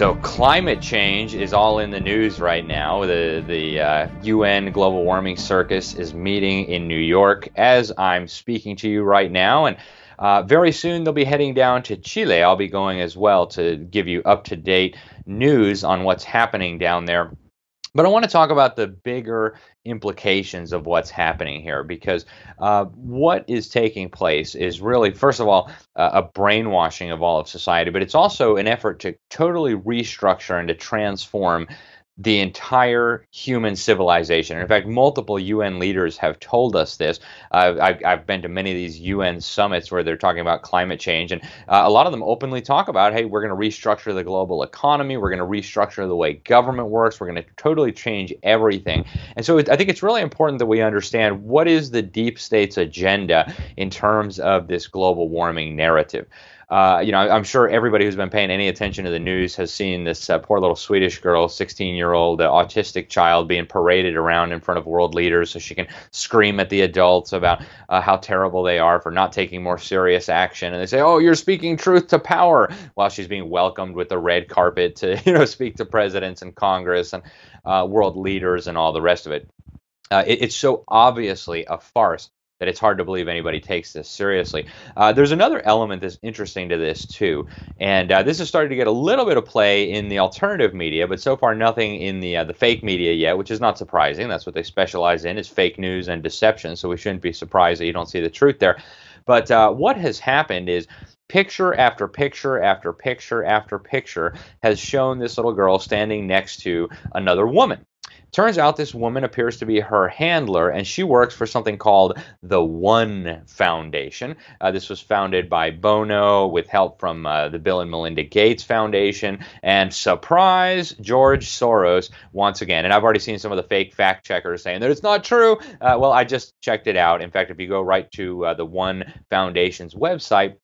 So climate change is all in the news right now. The the uh, UN global warming circus is meeting in New York as I'm speaking to you right now, and uh, very soon they'll be heading down to Chile. I'll be going as well to give you up to date news on what's happening down there. But I want to talk about the bigger implications of what's happening here because uh, what is taking place is really, first of all, uh, a brainwashing of all of society, but it's also an effort to totally restructure and to transform the entire human civilization. In fact, multiple UN leaders have told us this. Uh, I've, I've, been to many of these UN summits where they're talking about climate change, and uh, a lot of them openly talk about, hey, we're going to restructure the global economy, we're going to restructure the way government works, we're going to totally change everything. And so it, I think it's really important that we understand what is the deep state's agenda in terms of this global warming narrative. Uh, you know, I'm sure everybody who's been paying any attention to the news has seen this uh, poor little Swedish girl, 16 year old uh, autistic child, being paraded around in front of world leaders so she can scream at the adults about uh, how terrible they are for not taking more serious action. And they say, "Oh, you're speaking truth to power," while she's being welcomed with the red carpet to, you know, speak to presidents and Congress and uh, world leaders and all the rest of it. It, it's so obviously a farce that it's hard to believe anybody takes this seriously. Uh, there's another element that's interesting to this too, and uh, this has started to get a little bit of play in the alternative media, but so far nothing in the uh, the fake media yet, which is not surprising. That's what they specialize in is fake news and deception. So we shouldn't be surprised that you don't see the truth there. But uh, what has happened is picture after picture after picture after picture has shown this little girl standing next to another woman. Turns out this woman appears to be her handler, and she works for something called the One Foundation. Uh, this was founded by Bono with help from uh, the Bill and Melinda Gates Foundation, and surprise, George Soros once again. And I've already seen some of the fake fact checkers saying that it's not true. Uh, well, I just checked it out. In fact, if you go right to uh, the One Foundation's website,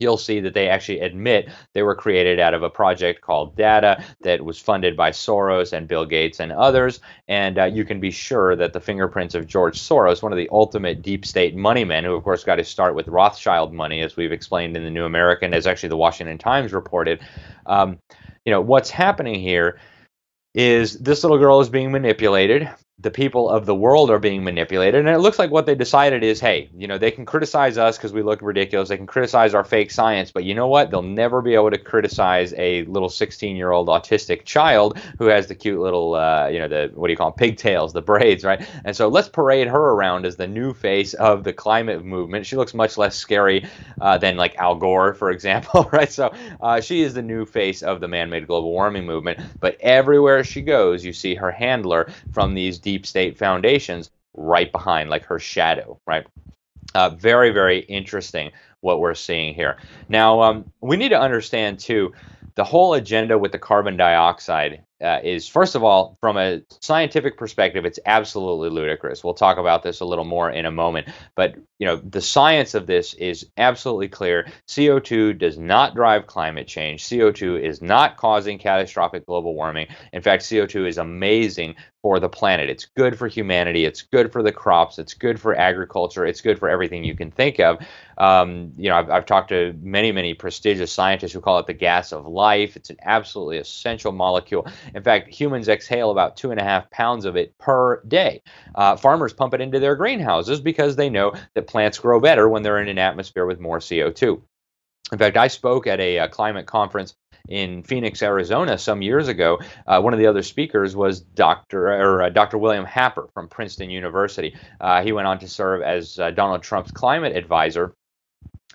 you'll see that they actually admit they were created out of a project called Data that was funded by Soros and Bill Gates and others. And uh, you can be sure that the fingerprints of George Soros, one of the ultimate deep state money men, who of course got his start with Rothschild money, as we've explained in the New American, as actually the Washington Times reported. Um, you know what's happening here is this little girl is being manipulated the people of the world are being manipulated. And it looks like what they decided is hey, you know, they can criticize us because we look ridiculous. They can criticize our fake science, but you know what? They'll never be able to criticize a little 16 year old autistic child who has the cute little, uh, you know, the, what do you call them? Pigtails, the braids, right? And so let's parade her around as the new face of the climate movement. She looks much less scary uh, than like Al Gore, for example, right? So uh, she is the new face of the man made global warming movement. But everywhere she goes, you see her handler from these deep state foundations right behind, like her shadow, right? Uh, very, very interesting what we're seeing here. Now, um, we need to understand too the whole agenda with the carbon dioxide uh, is first of all, from a scientific perspective, it's absolutely ludicrous. We'll talk about this a little more in a moment, but you know the science of this is absolutely clear. CO2 does not drive climate change. CO2 is not causing catastrophic global warming. In fact, CO2 is amazing for the planet. It's good for humanity. It's good for the crops. It's good for agriculture. It's good for everything you can think of. Um, you know, I've, I've talked to many, many prestigious scientists who call it the gas of life. It's an absolutely essential molecule. In fact, humans exhale about two and a half pounds of it per day. Uh, farmers pump it into their greenhouses because they know that plants grow better when they're in an atmosphere with more CO2. In fact, I spoke at a, a climate conference in Phoenix, Arizona, some years ago. Uh, one of the other speakers was Dr. or uh, Dr. William Happer from Princeton University. Uh, he went on to serve as uh, Donald Trump's climate advisor.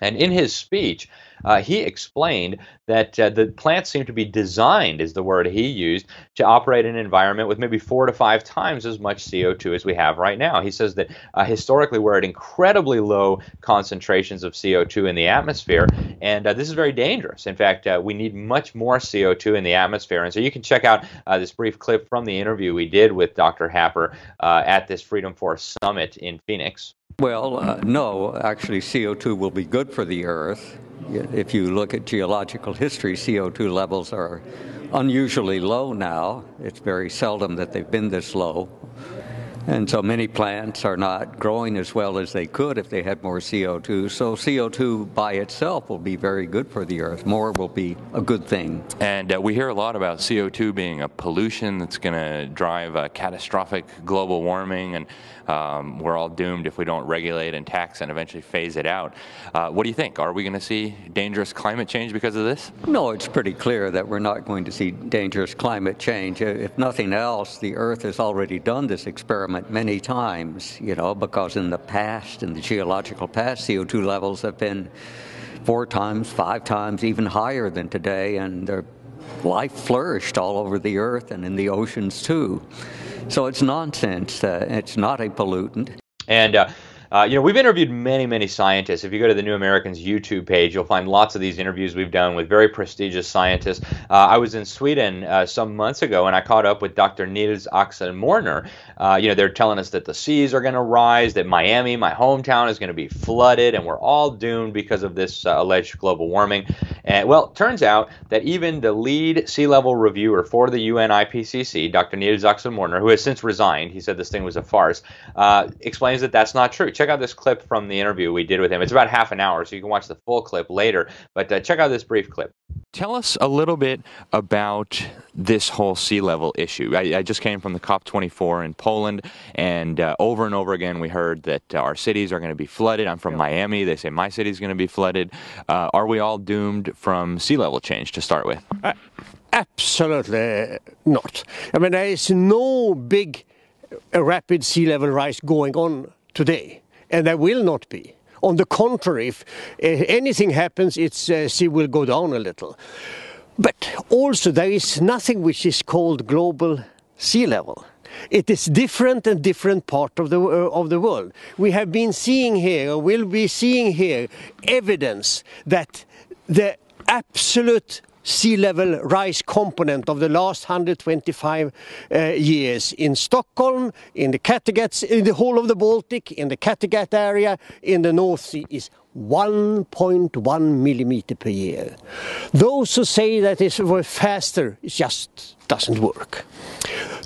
And in his speech, uh, he explained that uh, the plants seem to be designed, is the word he used, to operate in an environment with maybe four to five times as much CO2 as we have right now. He says that uh, historically we're at incredibly low concentrations of CO2 in the atmosphere, and uh, this is very dangerous. In fact, uh, we need much more CO2 in the atmosphere. And so you can check out uh, this brief clip from the interview we did with Dr. Happer at this Freedom Force Summit in Phoenix. Well, no, actually, CO2 will be good for the Earth. If you look at geological history, CO2 levels are unusually low now. It's very seldom that they've been this low. And so many plants are not growing as well as they could if they had more CO2. So CO2 by itself will be very good for the Earth. More will be a good thing. And uh, we hear a lot about CO2 being a pollution that's going to drive catastrophic global warming, and um, we're all doomed if we don't regulate and tax and eventually phase it out. Uh, what do you think? Are we going to see dangerous climate change because of this? No, it's pretty clear that we're not going to see dangerous climate change. If nothing else, the Earth has already done this experiment many times, you know, because in the past, in the geological past, CO2 levels have been four times, five times, even higher than today, and their life flourished all over the Earth and in the oceans too. So it's nonsense. Uh, it's not a pollutant. And uh, uh, you know, we've interviewed many, many scientists. If you go to the New Americans YouTube page, you'll find lots of these interviews we've done with very prestigious scientists. Uh, I was in Sweden uh, some months ago, and I caught up with Dr. Nils-Axel Mörner. Uh, you know, they're telling us that the seas are going to rise, that Miami, my hometown, is going to be flooded, and we're all doomed because of this uh, alleged global warming. And well, turns out that even the lead sea level reviewer for the UN IPCC, Dr. Nils-Axel Mörner, who has since resigned, he said this thing was a farce, uh, explains that that's not true check out this clip from the interview we did with him. It's about half an hour, so you can watch the full clip later. But uh, check out this brief clip. Tell us a little bit about this whole sea level issue. I, I just came from the COP24 in Poland, and uh, over and over again we heard that our cities are going to be flooded. I'm from yeah. Miami. They say my city is going to be flooded. Uh, are we all doomed from sea level change to start with? Uh, absolutely not. I mean, there is no big uh, rapid sea level rise going on today and there will not be. On the contrary, if uh, anything happens, its uh, sea will go down a little. But also, there is nothing which is called global sea level. It is different in different part of the uh, of the world. We have been seeing here, or will be seeing here, evidence that the absolute sea level rise component of the last 125 uh, years in Stockholm, in the Kattegat, in the whole of the Baltic, in the Kattegat area, in the North Sea is 1.1 millimeter per year. Those who say that it was faster just doesn't work.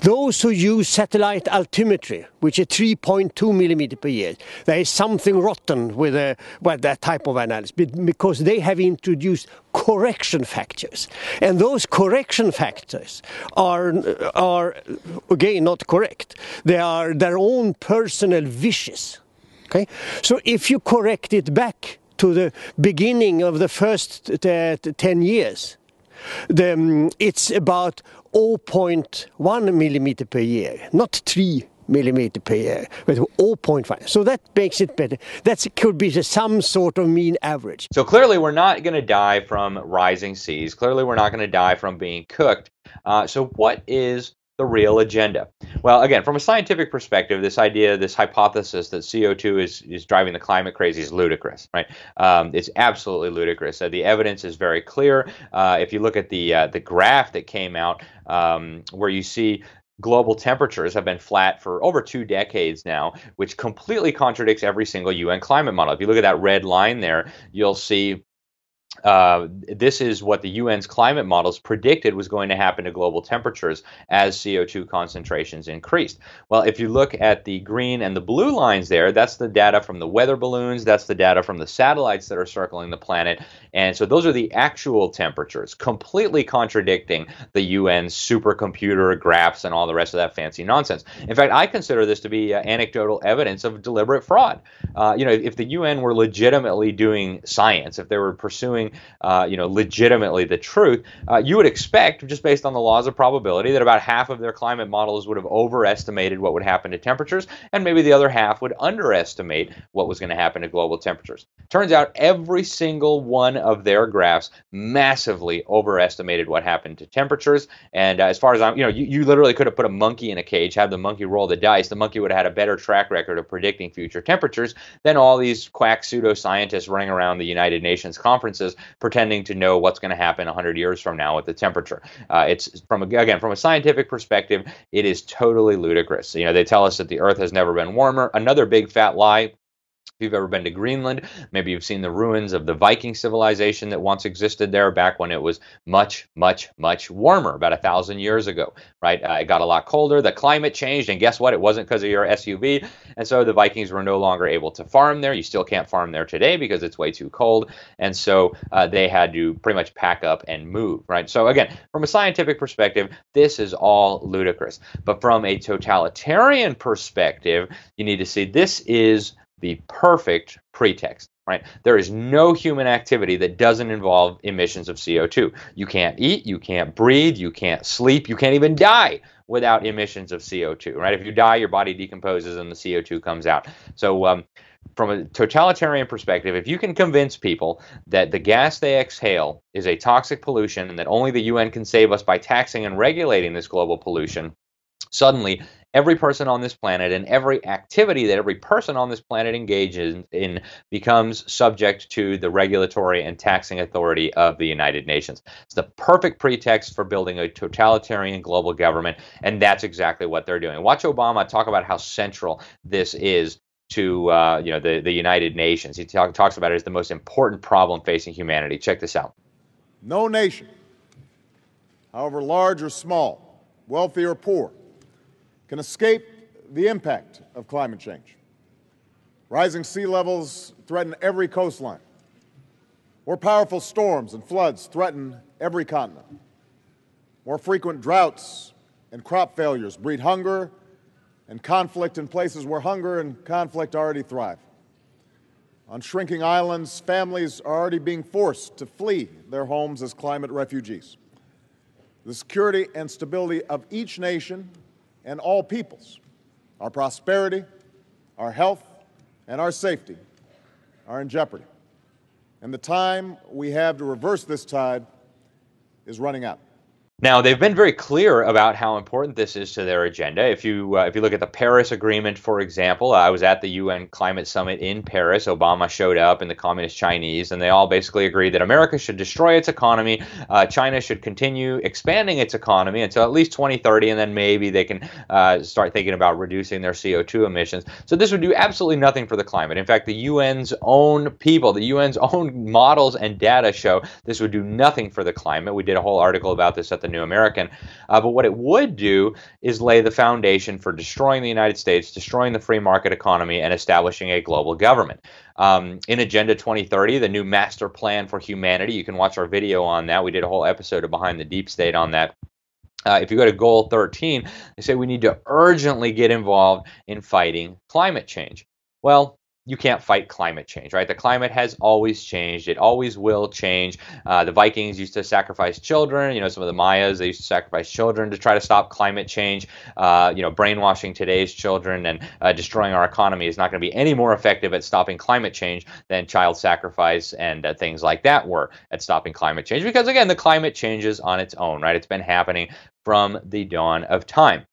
Those who use satellite altimetry, which is 3.2 millimeter per year, there is something rotten with a, well, that type of analysis because they have introduced correction factors. And those correction factors are, are again, not correct. They are their own personal wishes. Okay? So if you correct it back to the beginning of the first uh, 10 years, the, um, it's about 0.1 millimeter per year, not 3 millimeter per year, but 0.5. So that makes it better. That could be some sort of mean average. So clearly, we're not going to die from rising seas. Clearly, we're not going to die from being cooked. Uh, so, what is the real agenda? Well, again, from a scientific perspective, this idea, this hypothesis that CO2 is, is driving the climate crazy is ludicrous, right? Um, it's absolutely ludicrous. Uh, the evidence is very clear. Uh, if you look at the uh, the graph that came out, um, where you see global temperatures have been flat for over two decades now, which completely contradicts every single UN climate model. If you look at that red line there, you'll see uh, this is what the UN's climate models predicted was going to happen to global temperatures as CO2 concentrations increased. Well, if you look at the green and the blue lines there, that's the data from the weather balloons, that's the data from the satellites that are circling the planet. And so those are the actual temperatures, completely contradicting the UN's supercomputer graphs and all the rest of that fancy nonsense. In fact, I consider this to be uh, anecdotal evidence of deliberate fraud. Uh, you know, if the UN were legitimately doing science, if they were pursuing uh, you know, legitimately the truth, uh, you would expect, just based on the laws of probability, that about half of their climate models would have overestimated what would happen to temperatures, and maybe the other half would underestimate what was going to happen to global temperatures. Turns out every single one of their graphs massively overestimated what happened to temperatures. And uh, as far as I'm, you know, you, you literally could have put a monkey in a cage, have the monkey roll the dice. The monkey would have had a better track record of predicting future temperatures than all these quack pseudoscientists running around the United Nations conferences pretending to know what's going to happen 100 years from now with the temperature. Uh, it's from again from a scientific perspective, it is totally ludicrous. You know, they tell us that the Earth has never been warmer. Another big fat lie you've ever been to Greenland, maybe you've seen the ruins of the Viking civilization that once existed there back when it was much, much, much warmer, about a thousand years ago, right? Uh, it got a lot colder, the climate changed, and guess what? It wasn't because of your SUV. And so the Vikings were no longer able to farm there. You still can't farm there today because it's way too cold. And so uh, they had to pretty much pack up and move, right? So again, from a scientific perspective, this is all ludicrous. But from a totalitarian perspective, you need to see this is the perfect pretext right? There is no human activity that doesn't involve emissions of CO2 you can't eat you can't breathe you can't sleep you can't even die without emissions of CO2 right? If you die your body decomposes and the CO2 comes out. So um, from a totalitarian perspective, if you can convince people that the gas they exhale is a toxic pollution and that only the UN can save us by taxing and regulating this global pollution, suddenly every person on this planet and every activity that every person on this planet engages in becomes subject to the regulatory and taxing authority of the United Nations. It's the perfect pretext for building a totalitarian global government, and that's exactly what they're doing. Watch Obama talk about how central this is to uh, you know the, the United Nations. He talk, talks about it as the most important problem facing humanity. Check this out. No nation, however large or small, wealthy or poor, can escape the impact of climate change. Rising sea levels threaten every coastline. More powerful storms and floods threaten every continent. More frequent droughts and crop failures breed hunger and conflict in places where hunger and conflict already thrive. On shrinking islands, families are already being forced to flee their homes as climate refugees. The security and stability of each nation and all peoples. Our prosperity, our health, and our safety are in jeopardy. And the time we have to reverse this tide is running out. Now they've been very clear about how important this is to their agenda. If you uh, if you look at the Paris Agreement, for example, I was at the UN Climate Summit in Paris. Obama showed up, and the Communist Chinese, and they all basically agreed that America should destroy its economy. Uh, China should continue expanding its economy until at least 2030, and then maybe they can uh, start thinking about reducing their CO2 emissions. So this would do absolutely nothing for the climate. In fact, the UN's own people, the UN's own models and data show this would do nothing for the climate. We did a whole article about this at the New American. Uh, but what it would do is lay the foundation for destroying the United States, destroying the free market economy, and establishing a global government. Um, in Agenda 2030, the new master plan for humanity, you can watch our video on that. We did a whole episode of Behind the Deep State on that. Uh, if you go to goal 13, they say we need to urgently get involved in fighting climate change. Well, you can't fight climate change, right? The climate has always changed. It always will change. Uh, the Vikings used to sacrifice children. You know, some of the Mayas, they used to sacrifice children to try to stop climate change. Uh, you know, brainwashing today's children and uh, destroying our economy is not going to be any more effective at stopping climate change than child sacrifice and uh, things like that were at stopping climate change. Because, again, the climate changes on its own, right? It's been happening from the dawn of time.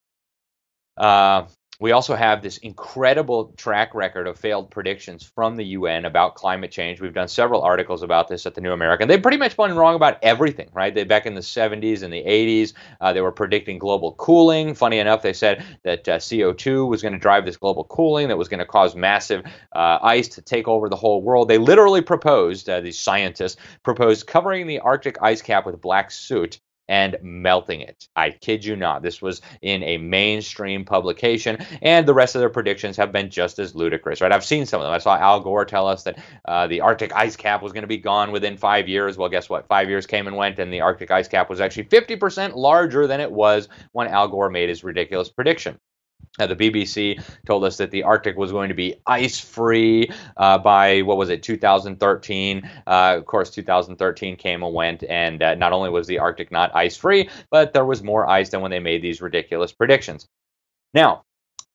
Uh, we also have this incredible track record of failed predictions from the UN about climate change. We've done several articles about this at the New American. They've pretty much been wrong about everything, right? They back in the 70s and the 80s, uh, they were predicting global cooling. Funny enough, they said that uh, CO2 was going to drive this global cooling that was going to cause massive uh, ice to take over the whole world. They literally proposed, uh, these scientists proposed covering the Arctic ice cap with black soot and melting it. I kid you not. This was in a mainstream publication, and the rest of their predictions have been just as ludicrous, right? I've seen some of them. I saw Al Gore tell us that uh, the Arctic ice cap was going to be gone within five years. Well, guess what? Five years came and went, and the Arctic ice cap was actually 50% larger than it was when Al Gore made his ridiculous prediction. Uh, the BBC told us that the Arctic was going to be ice free uh, by what was it, 2013. Uh, of course, 2013 came and went, and uh, not only was the Arctic not ice free, but there was more ice than when they made these ridiculous predictions. Now,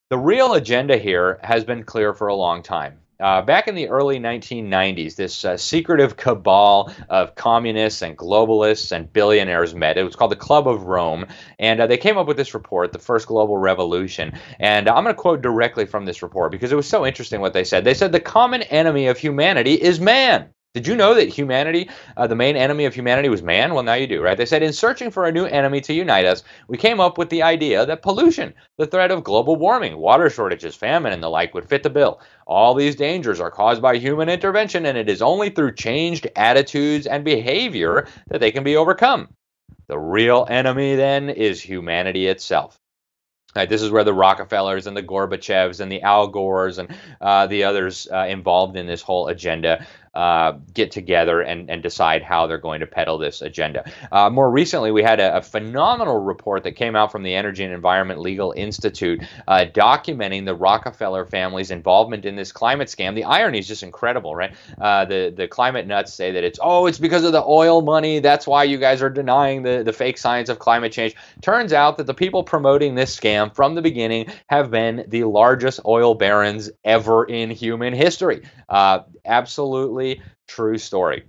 the real agenda here has been clear for a long time. Uh, back in the early 1990s, this uh, secretive cabal of communists and globalists and billionaires met. It was called the Club of Rome, and uh, they came up with this report, The First Global Revolution. And I'm going to quote directly from this report because it was so interesting what they said. They said, The common enemy of humanity is man. Did you know that humanity, uh, the main enemy of humanity was man? Well, now you do, right? They said in searching for a new enemy to unite us, we came up with the idea that pollution, the threat of global warming, water shortages, famine, and the like would fit the bill. All these dangers are caused by human intervention, and it is only through changed attitudes and behavior that they can be overcome. The real enemy, then, is humanity itself. Right, this is where the Rockefellers and the Gorbachevs and the Al Gores and uh, the others uh, involved in this whole agenda uh, get together and, and decide how they're going to peddle this agenda. Uh, more recently, we had a, a, phenomenal report that came out from the Energy and Environment Legal Institute uh, documenting the Rockefeller family's involvement in this climate scam. The irony is just incredible, right? Uh, the, the climate nuts say that it's, oh, it's because of the oil money. That's why you guys are denying the, the fake science of climate change. Turns out that the people promoting this scam from the beginning have been the largest oil barons ever in human history. Uh, absolutely true story.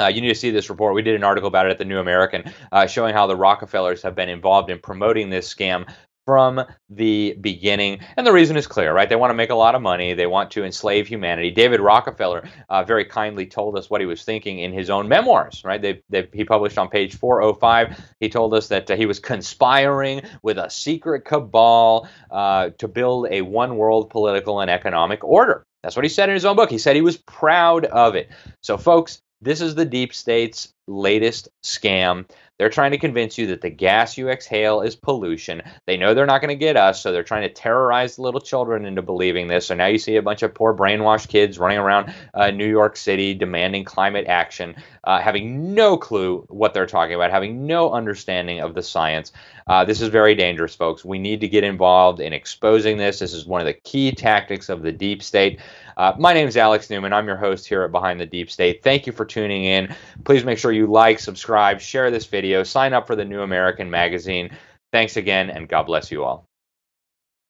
Uh, you need to see this report. We did an article about it at the New American, uh, showing how the Rockefellers have been involved in promoting this scam from the beginning. And the reason is clear, right? They want to make a lot of money. They want to enslave humanity. David Rockefeller uh, very kindly told us what he was thinking in his own memoirs, right? They, they, he published on page 405. He told us that uh, he was conspiring with a secret cabal uh, to build a one world political and economic order. That's what he said in his own book. He said he was proud of it. So, folks, this is the deep state's latest scam. They're trying to convince you that the gas you exhale is pollution. They know they're not going to get us, so they're trying to terrorize the little children into believing this. So now you see a bunch of poor brainwashed kids running around uh, New York City demanding climate action, uh, having no clue what they're talking about, having no understanding of the science. Uh, this is very dangerous, folks. We need to get involved in exposing this. This is one of the key tactics of the deep state. Uh, my name is Alex Newman. I'm your host here at Behind the Deep State. Thank you for tuning in. Please make sure you like, subscribe, share this video, sign up for the New American Magazine. Thanks again, and God bless you all.